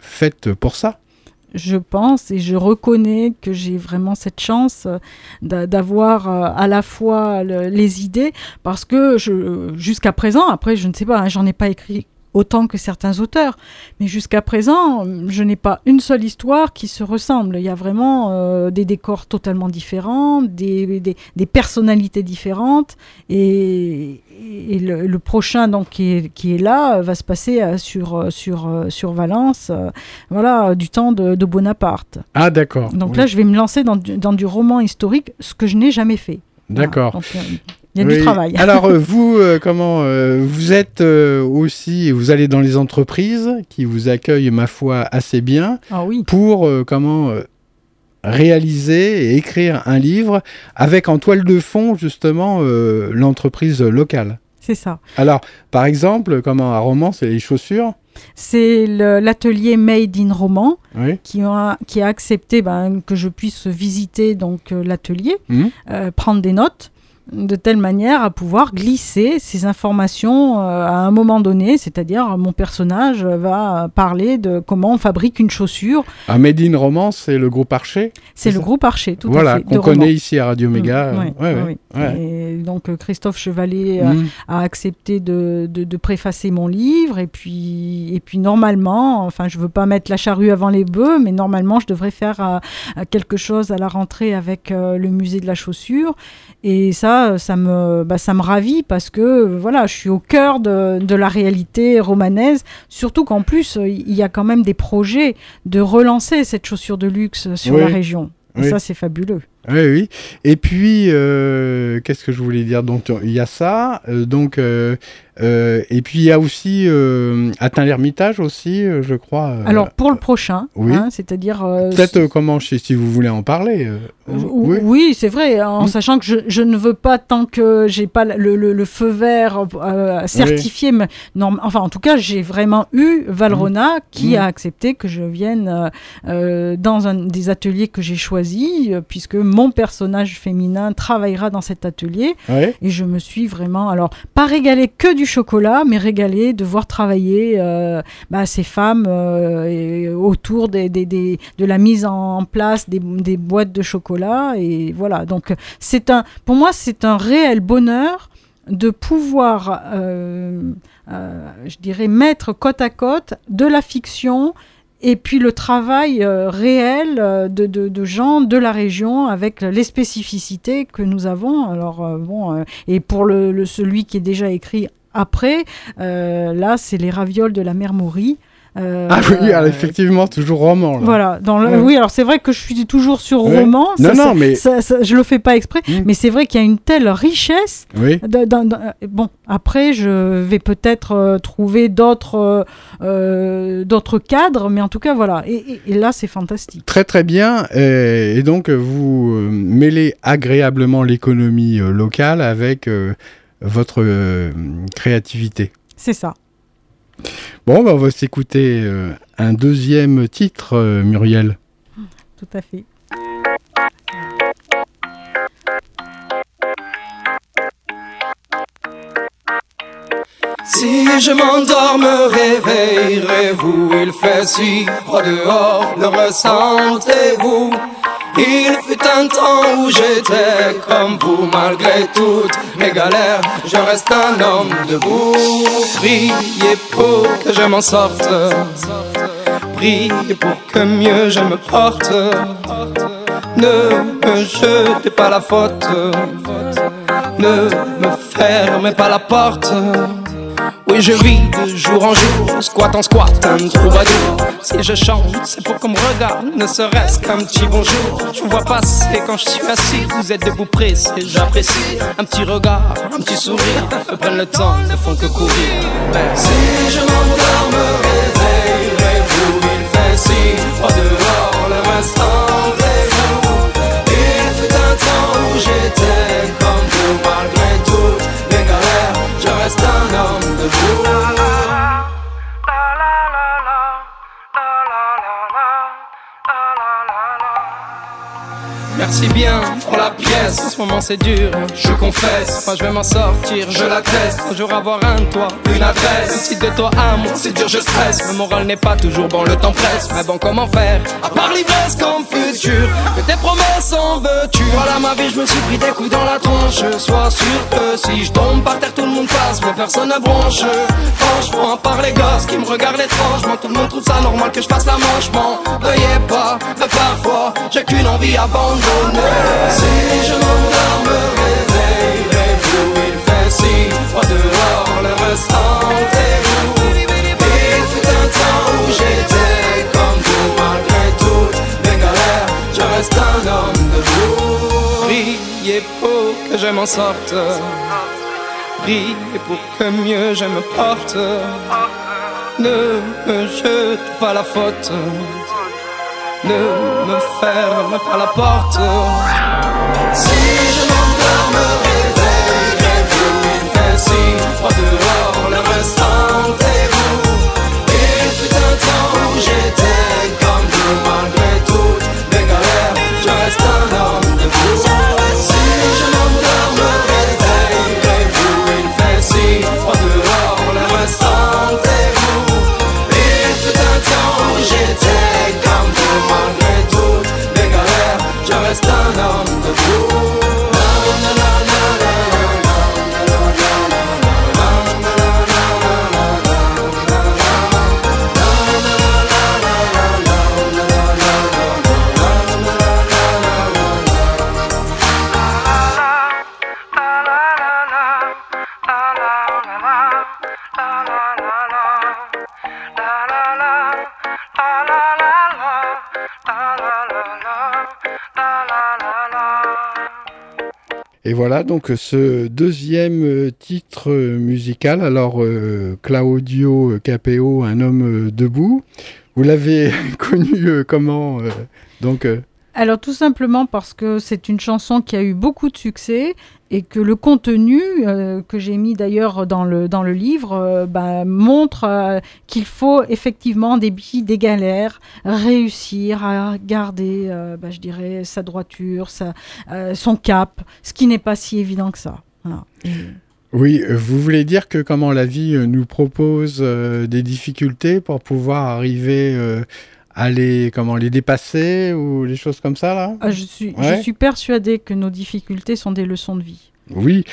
faite pour ça. je pense et je reconnais que j'ai vraiment cette chance d'a- d'avoir à la fois le- les idées parce que jusqu'à présent après je ne sais pas hein, j'en ai pas écrit autant que certains auteurs mais jusqu'à présent je n'ai pas une seule histoire qui se ressemble il y a vraiment euh, des décors totalement différents des, des, des personnalités différentes et, et le, le prochain donc qui est, qui est là euh, va se passer euh, sur sur sur Valence euh, voilà, du temps de, de Bonaparte. Ah, d'accord. Donc Oui. là, je vais me lancer dans du, dans du roman historique, ce que je n'ai jamais fait. D'accord. Il y a Oui. du travail. Alors euh, vous, euh, comment euh, vous êtes euh, aussi, vous allez dans les entreprises qui vous accueillent, ma foi, assez bien Ah oui, pour comment réaliser et écrire un livre avec en toile de fond justement l'entreprise locale. c'est ça. Alors, par exemple, comment à Romans, c'est les chaussures? C'est l'atelier Made in Roman Oui. qui a, qui a accepté ben, que je puisse visiter donc l'atelier, euh, prendre des notes de telle manière à pouvoir glisser ces informations euh, à un moment donné, c'est-à-dire mon personnage va parler de comment on fabrique une chaussure. À Made in Romance, c'est le groupe Archer. C'est le groupe Archer, tout voilà, à fait. qu'on de connaît ici à Radio Méga. Mm, euh, ouais, ouais, ouais, ouais, ouais. ouais. Et donc euh, Christophe Chevalier euh, Mm. a accepté de, de, de préfacer mon livre et puis et puis normalement, enfin je veux pas mettre la charrue avant les bœufs, mais normalement je devrais faire euh, quelque chose à la rentrée avec le musée de la chaussure et ça ça me bah, ça me ravit parce que euh, voilà je suis au cœur de, de la réalité romanaise, surtout qu'en plus euh, il y a quand même des projets de relancer cette chaussure de luxe sur Oui. la région. Et Oui. ça c'est fabuleux. Oui, oui. Et puis, euh, qu'est-ce que je voulais dire? Donc, il y a ça. euh, donc, euh, euh, et puis, il y a aussi euh, Atteint l'Ermitage aussi, euh, je crois. euh, Alors pour le prochain, oui. hein, c'est-à-dire Peut-être comment, si vous voulez en parler. euh, ou- oui, c'est vrai, en Mm. sachant que je, je ne veux pas tant que j'ai pas le, le- le feu vert certifié, mais non, enfin en tout cas j'ai vraiment eu Valrona qui Mm. a accepté que je vienne dans un des ateliers que j'ai choisis, euh, puisque mon personnage féminin travaillera dans cet atelier. Et je me suis vraiment, alors, pas régalée que du chocolat, mais régalée de voir travailler euh, bah, ces femmes euh, autour de la mise en place des, boîtes de chocolat. Et voilà, donc c'est un, pour moi, c'est un réel bonheur de pouvoir, euh, je dirais, mettre côte à côte de la fiction et puis le travail réel de, gens de la région avec les spécificités que nous avons. Alors bon, et pour le- celui qui est déjà écrit après, euh, là c'est les ravioles de la mère Maury. Euh, Ah oui, euh, effectivement, toujours roman. Là. Voilà, dans le- Ouais. oui, alors c'est vrai que je suis toujours sur Ouais. roman. Non, ça, non, ça- mais- ça- ça- je le fais pas exprès, Mm. mais c'est vrai qu'il y a une telle richesse Oui. bon, après, je vais peut-être euh, trouver d'autres d'autres cadres, mais en tout cas, voilà. Et, et- et là, c'est fantastique. Très très bien. Et, et donc vous mêlez agréablement l'économie locale avec votre euh, créativité. C'est ça. Bon, bah, on va s'écouter euh, un deuxième titre, euh, Muriel. Tout à fait. Si je m'endors, me réveillerez-vous Il fait si froid dehors, le ressentez-vous il fut un temps où j'étais comme vous, malgré toutes mes galères, je reste un homme debout. Priez pour que je m'en sorte, priez pour que mieux je me porte. Ne me jetez pas la faute, ne me fermez pas la porte. Oui, je vis de jour en jour, squat en squat, un troubadour. Si je chante, c'est pour qu'on me regarde, ne serait-ce qu'un petit bonjour. Je vous vois passer quand je suis assis, vous êtes debout pressé, j'apprécie. Un petit regard, un petit sourire, me prennent le temps, ne font que courir. Si je m'endors, me réveillerez-vous, il fait si froid dehors, le restant vous Il fut un temps où j'étais comme vous, malgré Merci bien pour la pièce, en ce moment c'est dur, je confesse. Moi je vais m'en sortir, je l'atteste. Un jour avoir un toit, une adresse. Si de toi à moi, c'est dur, je stresse. Le moral n'est pas toujours bon, le temps presse. Mais bon, comment faire? À part l'ivresse comme futur, que tes promesses en veux-tu? Voilà ma vie, je me suis pris des coups dans la tronche. Sois sûr que si je tombe par terre, tout le monde passe, mais personne ne bronche. Franchement, à part les gosses qui me regardent étrangement, tout le monde trouve ça normal que je fasse la manche. M'en veuillez pas, mais parfois j'ai qu'une envie abandonnée. Si je m'endors, me réveillerez-vous Il fait si froid dehors, le vous Il fut un temps où j'étais comme vous Malgré toutes mes galères, je reste un homme debout Priez pour que je m'en sorte. Priez pour que mieux je me porte. Ne me jete pas la faute ne me ferme pas la porte. Si je m'endors, voilà donc ce deuxième euh, titre euh, musical. Alors euh, Claudio Capeo, un homme euh, debout. Vous l'avez connu euh, comment euh, Donc euh, Alors tout simplement parce que c'est une chanson qui a eu beaucoup de succès et que le contenu, euh, que j'ai mis d'ailleurs dans le, dans le livre, euh, bah, montre euh, qu'il faut effectivement des billes, des galères, réussir à garder, bah, je dirais, sa droiture, sa, son cap, ce qui n'est pas si évident que ça. Oui, vous voulez dire que comment la vie nous propose des difficultés pour pouvoir arriver à les comment les dépasser ou les choses comme ça là? Ah, je, suis, Ouais. je suis persuadée que nos difficultés sont des leçons de vie. Oui,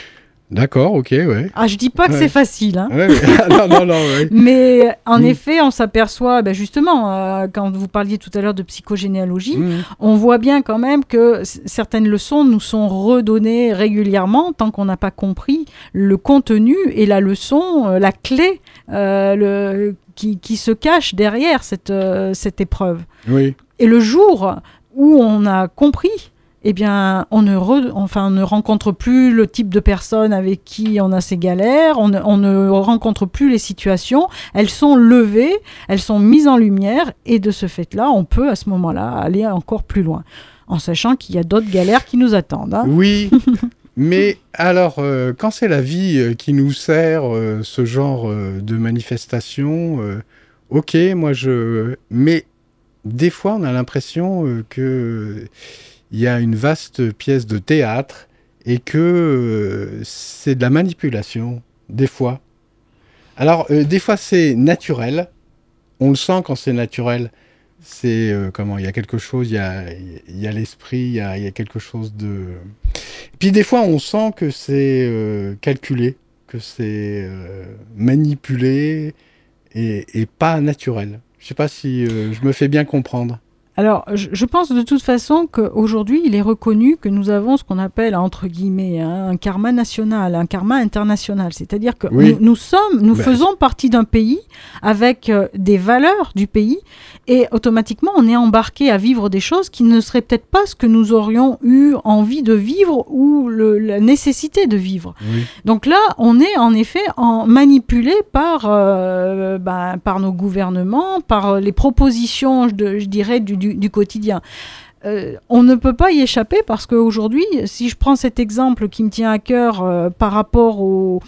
d'accord, ok, ouais. Ah, je dis pas que Ouais. c'est facile, hein. Ouais. Ah, non, non, non, ouais. Mais en Mm. effet, on s'aperçoit, ben justement, euh, quand vous parliez tout à l'heure de psychogénéalogie, Mhm. on voit bien quand même que certaines leçons nous sont redonnées régulièrement tant qu'on n'a pas compris le contenu et la leçon, euh, la clé le, qui, qui se cache derrière cette, euh, cette épreuve. Oui, Et le jour où on a compris, eh bien, on ne, re- enfin, on ne rencontre plus le type de personne avec qui on a ces galères, on ne, on ne rencontre plus les situations, elles sont levées, elles sont mises en lumière, et de ce fait-là, on peut à ce moment-là aller encore plus loin, en sachant qu'il y a d'autres galères qui nous attendent. hein. oui. Mais alors, euh, quand c'est la vie euh, qui nous sert euh, ce genre de manifestation, ok, moi je. Mais des fois, on a l'impression que il y a une vaste pièce de théâtre et que c'est de la manipulation, des fois. Alors, des fois, c'est naturel. On le sent quand c'est naturel. C'est euh, comment Il y a quelque chose, il y a, y a l'esprit, il y a, quelque chose de. Puis des fois, on sent que c'est euh, calculé, que c'est euh, manipulé et, et pas naturel. Je sais pas si je me fais bien comprendre. Alors, je, pense de toute façon qu'aujourd'hui, il est reconnu que nous avons ce qu'on appelle, entre guillemets, hein, un karma national, un karma international. C'est-à-dire que Oui. nous, nous sommes, nous Ben. faisons partie d'un pays avec euh, des valeurs du pays et automatiquement, on est embarqué à vivre des choses qui ne seraient peut-être pas ce que nous aurions eu envie de vivre ou le- la nécessité de vivre. Oui. Donc là, on est en effet en, manipulé par, euh, ben, par nos gouvernements, par les propositions, je dirais, du, du- du quotidien. Euh, on ne peut pas y échapper parce qu'aujourd'hui, si je prends cet exemple qui me tient à cœur euh, par rapport aux,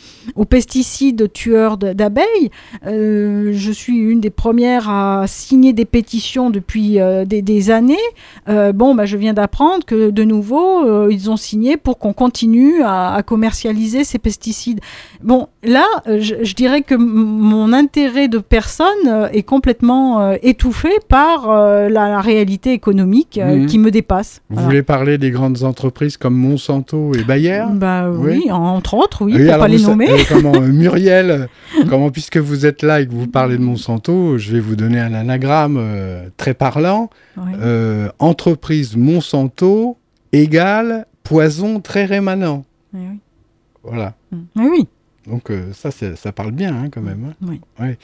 pesticides tueurs d'abeilles, euh, je suis une des premières à signer des pétitions depuis des, années. Bon, bah, je viens d'apprendre que de nouveau, ils ont signé pour qu'on continue à, commercialiser ces pesticides. Bon, là, je, dirais que mon intérêt de personne est complètement étouffé par la, réalité économique Mhm. qui me dépasse. Vous Voilà. voulez parler des grandes entreprises comme Monsanto et Bayer? Bah Oui. oui, entre autres, oui, Oui, pour pas les sa- nommer. euh, comment, euh, Muriel, comment, puisque vous êtes là et que vous parlez de Monsanto, je vais vous donner un anagramme euh, très parlant. Entreprise Monsanto égale poison très rémanent. Oui, oui. Voilà. Mm. Oui, oui. Donc ça, ça parle bien hein, quand même. hein. Oui.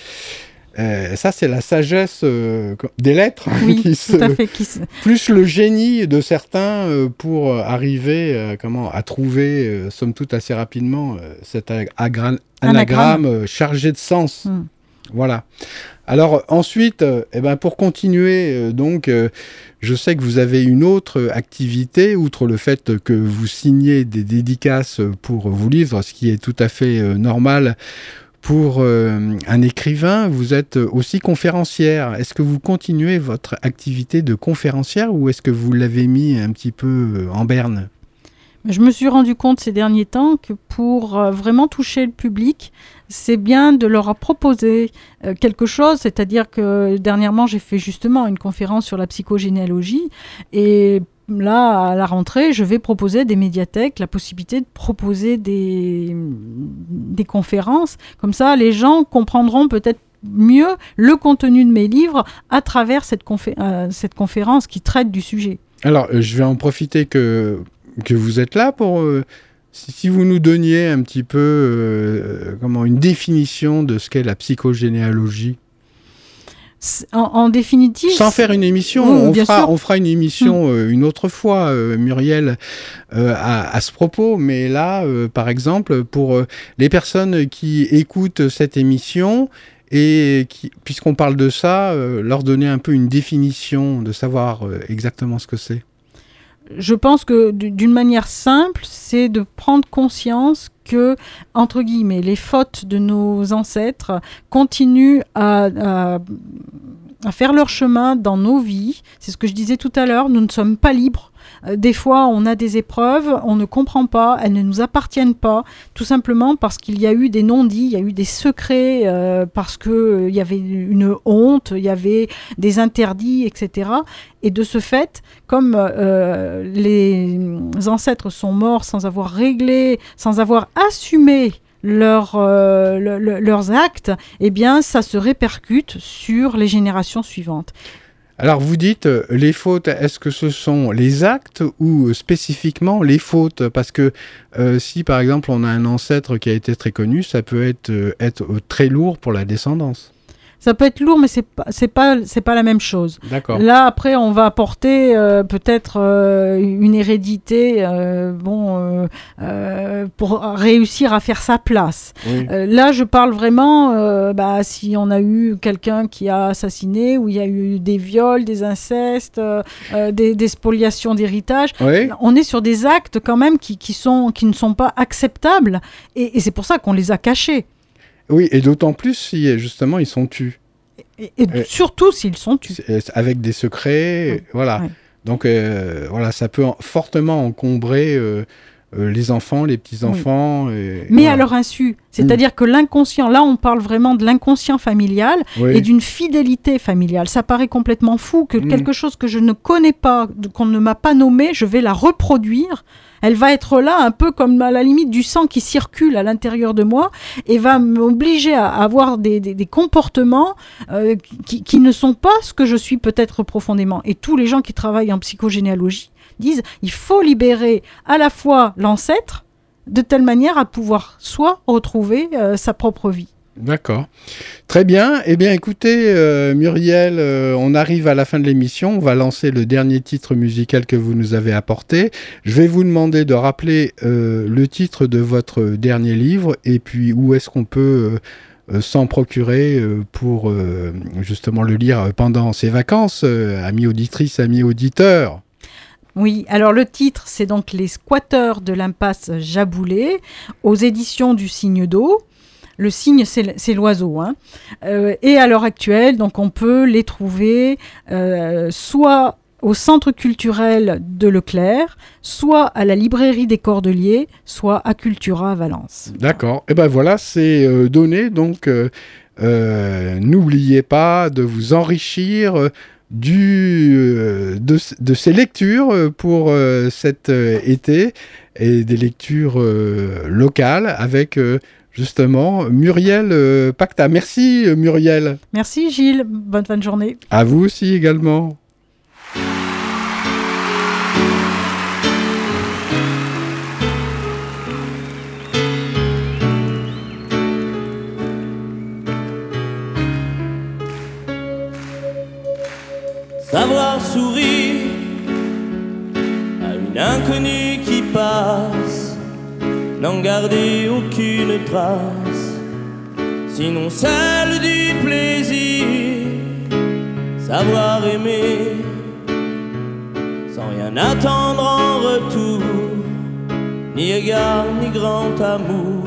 Euh, ça, c'est la sagesse euh, des lettres Oui, qui tout se, à fait. qui se- plus le génie de certains euh, pour arriver comment, à trouver, somme toute assez rapidement, cet ag- agra- anagramme euh, chargé de sens. Mm. Voilà. Alors ensuite, eh ben, pour continuer, donc, je sais que vous avez une autre activité, outre le fait que vous signez des dédicaces pour vos livres, ce qui est tout à fait normal pour euh, un écrivain. Vous êtes aussi conférencière. Est-ce que vous continuez votre activité de conférencière ou est-ce que vous l'avez mis un petit peu euh, en berne? Je me suis rendu compte ces derniers temps que pour euh, vraiment toucher le public, c'est bien de leur proposer quelque chose. C'est-à-dire que dernièrement, j'ai fait justement une conférence sur la psychogénéalogie et là, à la rentrée, je vais proposer des médiathèques la possibilité de proposer des, des conférences. Comme ça, les gens comprendront peut-être mieux le contenu de mes livres à travers cette, confé- euh, cette conférence qui traite du sujet. Alors, euh, je vais en profiter que, que vous êtes là pour... euh, si, vous nous donniez un petit peu comment, une définition de ce qu'est la psychogénéalogie. En, en définitive... Sans faire une émission, Oui, on, fera, sûr. on fera une émission euh, une autre fois, euh, Muriel, euh, à, à ce propos. Mais là, par exemple, pour les personnes qui écoutent cette émission et qui, puisqu'on parle de ça, leur donner un peu une définition, de savoir exactement ce que c'est. Je pense que d'une manière simple, c'est de prendre conscience que, entre guillemets, les fautes de nos ancêtres continuent à- à faire leur chemin dans nos vies. C'est ce que je disais tout à l'heure, nous ne sommes pas libres. Euh, Des fois, on a des épreuves, on ne comprend pas, elles ne nous appartiennent pas, tout simplement parce qu'il y a eu des non-dits, il y a eu des secrets, euh, parce qu'il y avait une honte, il y avait des interdits, etc. Et de ce fait, comme euh, les ancêtres sont morts sans avoir réglé, sans avoir assumé leur, euh, le- le- leurs actes, eh bien, ça se répercute sur les générations suivantes. Alors vous dites euh, les fautes, est-ce que ce sont les actes ou euh, spécifiquement les fautes? Parce que euh, si par exemple on a un ancêtre qui a été très connu, ça peut être, être très lourd pour la descendance. Ça peut être lourd, mais c'est pas, c'est pas, c'est pas la même chose. D'accord. Là, après, on va apporter euh, peut-être euh, une hérédité, euh, bon, pour réussir à faire sa place. Oui. Là, je parle vraiment, bah, si on a eu quelqu'un qui a assassiné, ou il y a eu des viols, des incestes, des, des spoliations d'héritage. Oui. On est sur des actes quand même qui, qui, sont, qui ne sont pas acceptables, et, et c'est pour ça qu'on les a cachés. Oui, et d'autant plus si justement ils sont tus, Et, et Ouais. surtout s'ils sont tués. C'est- avec des secrets, Ouais. voilà. Ouais. Donc euh, voilà, ça peut en- fortement encombrer euh, euh, les enfants, les petits-enfants. Mais à leur insu. C'est-à-dire que l'inconscient, là on parle vraiment de l'inconscient familial et d'une fidélité familiale. Ça paraît complètement fou que mm. quelque chose que je ne connais pas, qu'on ne m'a pas nommé, je vais la reproduire. Elle va être là un peu comme à la limite du sang qui circule à l'intérieur de moi et va m'obliger à avoir des, comportements euh, qui, qui ne sont pas ce que je suis peut-être profondément. Et tous les gens qui travaillent en psychogénéalogie disent il faut libérer à la fois l'ancêtre de telle manière à pouvoir soit retrouver euh, sa propre vie. D'accord. Très bien. Eh bien, écoutez, euh, Muriel, euh, on arrive à la fin de l'émission. On va lancer le dernier titre musical que vous nous avez apporté. Je vais vous demander de rappeler le titre de votre dernier livre et puis où est-ce qu'on peut s'en procurer pour justement le lire pendant ses vacances, amis auditrices, amis auditeurs. Oui, alors le titre, c'est donc Les squatteurs de l'impasse Jaboulé, aux éditions du Cygne d'eau. Le cygne, c'est l'oiseau. Hein. Euh, et à l'heure actuelle, donc on peut les trouver euh, soit au centre culturel de Leclerc, soit à la librairie des Cordeliers, soit à Cultura à Valence. D'accord. Et eh ben voilà, c'est euh, donné. Donc n'oubliez pas de vous enrichir du, euh, de, ces lectures euh, pour euh, cet été et des lectures locales avec justement Muriel Pacta. Merci Muriel. Merci Gilles, bonne fin de journée. À vous aussi également. Savoir sourire à une inconnue qui passe, n'en garder aucune trace, sinon celle du plaisir, savoir aimer sans rien attendre en retour, ni égard ni grand amour,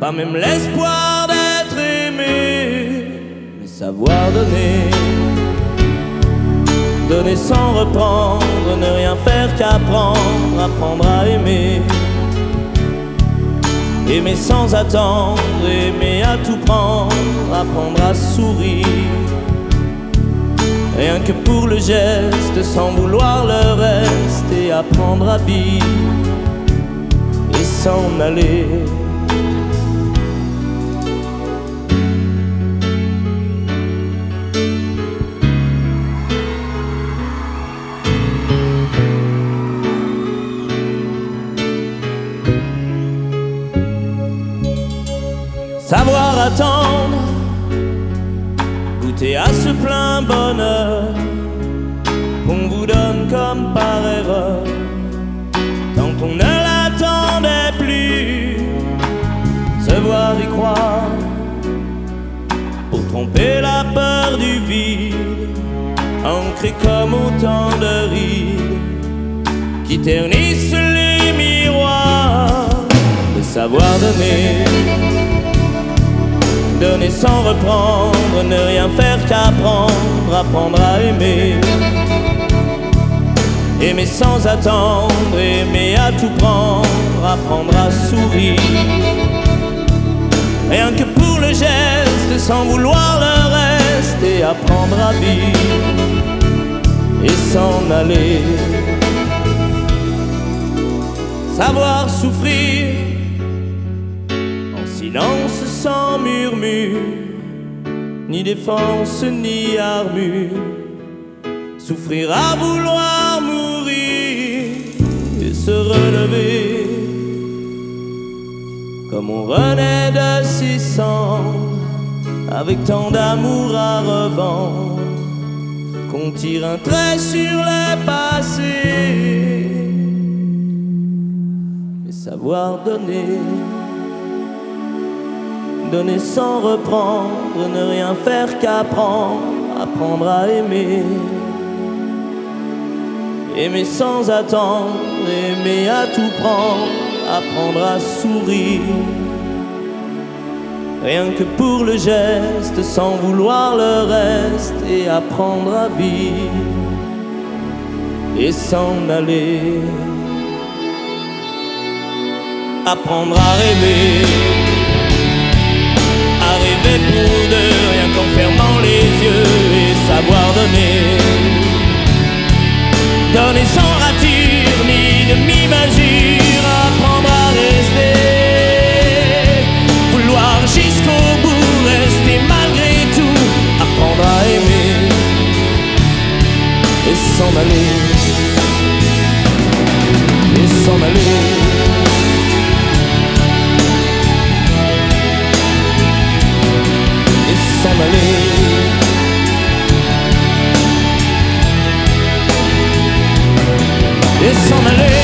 pas même l'espoir d'être aimé, mais savoir donner donner sans reprendre, ne rien faire qu'apprendre, apprendre à aimer. Aimer sans attendre, aimer à tout prendre, apprendre à sourire. Rien que pour le geste, sans vouloir le reste, et apprendre à vivre et s'en aller. Savoir attendre, goûter à ce plein bonheur qu'on vous donne comme par erreur, tant qu'on ne l'attendait plus, se voir y croire, pour tromper la peur du vide, ancré comme autant de rides qui ternissent les miroirs, de savoir donner donner sans reprendre, ne rien faire qu'apprendre, apprendre à aimer. Aimer sans attendre, aimer à tout prendre, apprendre à sourire. Rien que pour le geste, sans vouloir le reste, et apprendre à vivre et s'en aller. Savoir souffrir Silence sans murmure, ni défense ni armure. Souffrir à vouloir mourir et se relever. Comme on renaît de ses cendres, avec tant d'amour à revendre, qu'on tire un trait sur le passé et savoir donner donner sans reprendre, ne rien faire qu'apprendre, apprendre à aimer. Aimer sans attendre, aimer à tout prendre, apprendre à sourire. Rien que pour le geste, sans vouloir le reste, et apprendre à vivre et s'en aller. apprendre à rêver. Pour rien qu'en fermant les yeux et savoir donner. Donner sans rature ni demi-mesure, apprendre à rester. Vouloir jusqu'au bout, rester malgré tout, apprendre à aimer et s'en aller. Et s'en aller. Et s'en aller.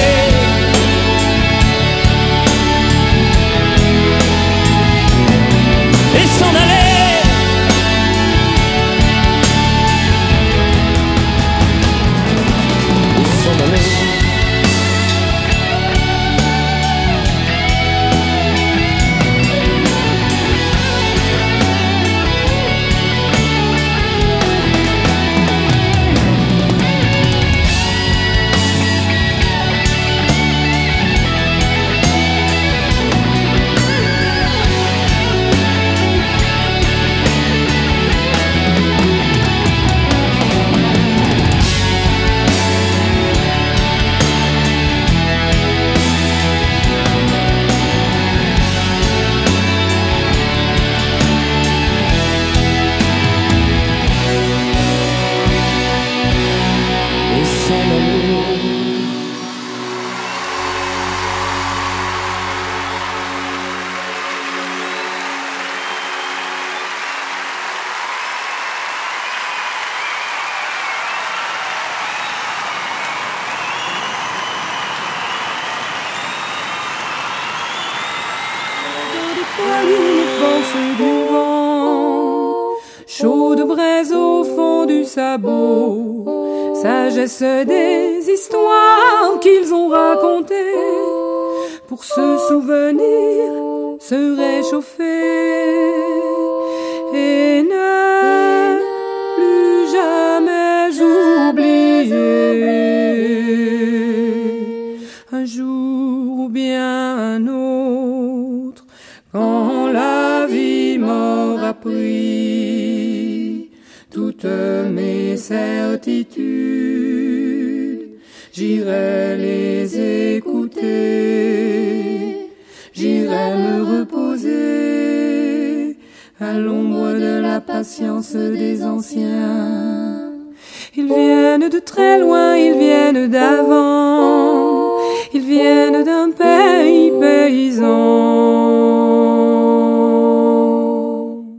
Des histoires qu'ils ont racontées, pour se souvenir, se réchauffer et ne plus jamais oublier un jour ou bien un autre, quand la vie m'aura pris toutes mes certitudes, J'irai les écouter, j'irai me reposer à l'ombre de la patience des anciens. Ils viennent de très loin, ils viennent d'avant, ils viennent d'un pays paysan.